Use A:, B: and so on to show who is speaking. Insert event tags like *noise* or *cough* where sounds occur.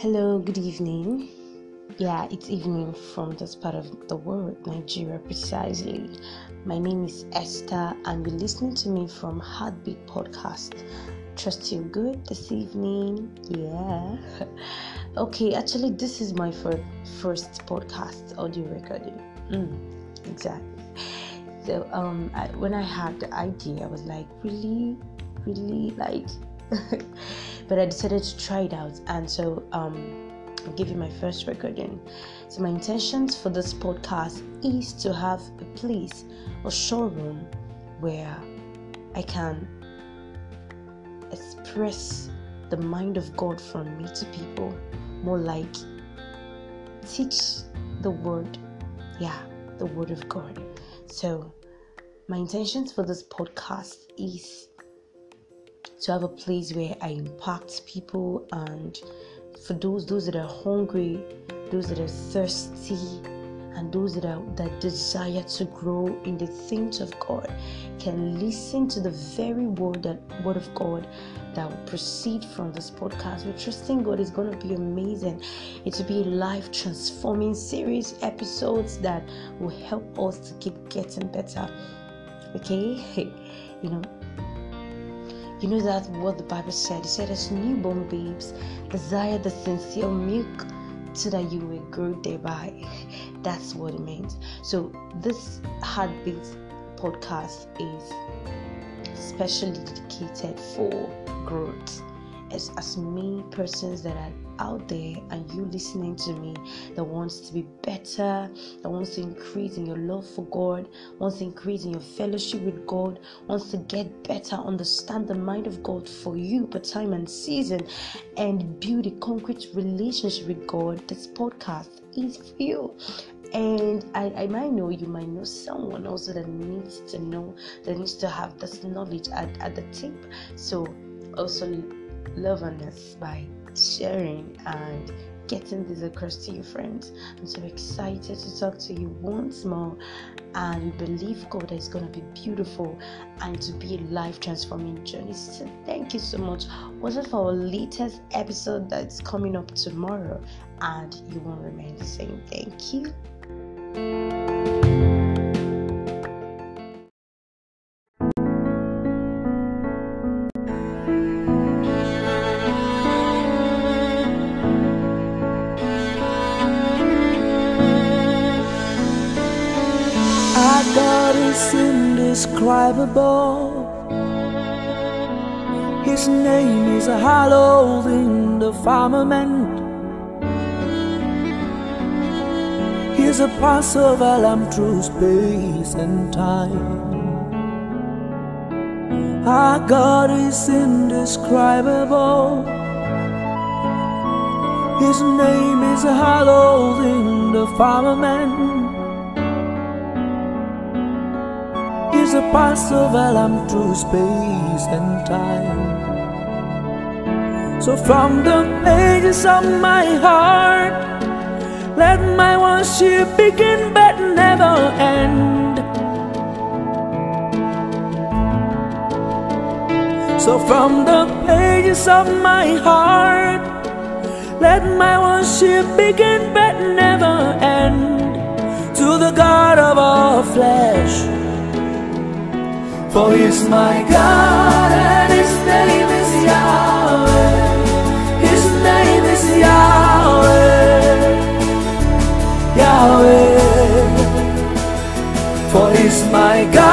A: Hello, good evening. Yeah, it's evening from this part of the world, Nigeria precisely. My name is Esther, and you're listening to me from Heartbeat Podcast. Trust you're good this evening. Yeah. *laughs* okay, actually, this is my first first podcast audio recording. Mm, exactly. So, um, I, when I had the idea, I was like, really, really, like. *laughs* but I decided to try it out, and so um, I'll give you my first recording. So my intentions for this podcast is to have a place, a showroom, where I can express the mind of God from me to people, more like teach the word, yeah, the word of God. So my intentions for this podcast is to have a place where I impact people and for those those that are hungry, those that are thirsty, and those that are that desire to grow in the things of God can listen to the very word that word of God that will proceed from this podcast. We're trusting God is to be amazing. It will be life transforming series episodes that will help us to keep getting better. Okay, *laughs* you know you know that's what the Bible said? It said, as newborn babes, desire the sincere milk so that you may grow thereby. *laughs* That's what it means. So, this Heartbeat podcast is specially dedicated for growth. As, as many persons that are out there and you listening to me? That wants to be better, that wants to increase in your love for God, wants to increase in your fellowship with God, wants to get better, understand the mind of God for you per time and season, and build a concrete relationship with God, this podcast is for you. And I, I might know you might know someone also that needs to know that needs to have this knowledge at, at the tip. So also love on us by sharing and getting this across to your friends. I'm so excited to talk to you once more and believe God is going to be beautiful and to be a life transforming journey. So thank you so much. Watch out for our latest episode that's coming up tomorrow and you won't remain the same. Thank you.
B: Is indescribable. His name is hallowed in the firmament. He's a Passover lamb through space and time. Our God is indescribable. His name is hallowed in the firmament. Is a Passover lamb through space and time. So from the pages of my heart, let my worship begin but never end. So from the pages of my heart, let my worship begin but never end. To the God of all flesh. For he is my God and His name is Yahweh. His name is Yahweh. Yahweh. For he is my God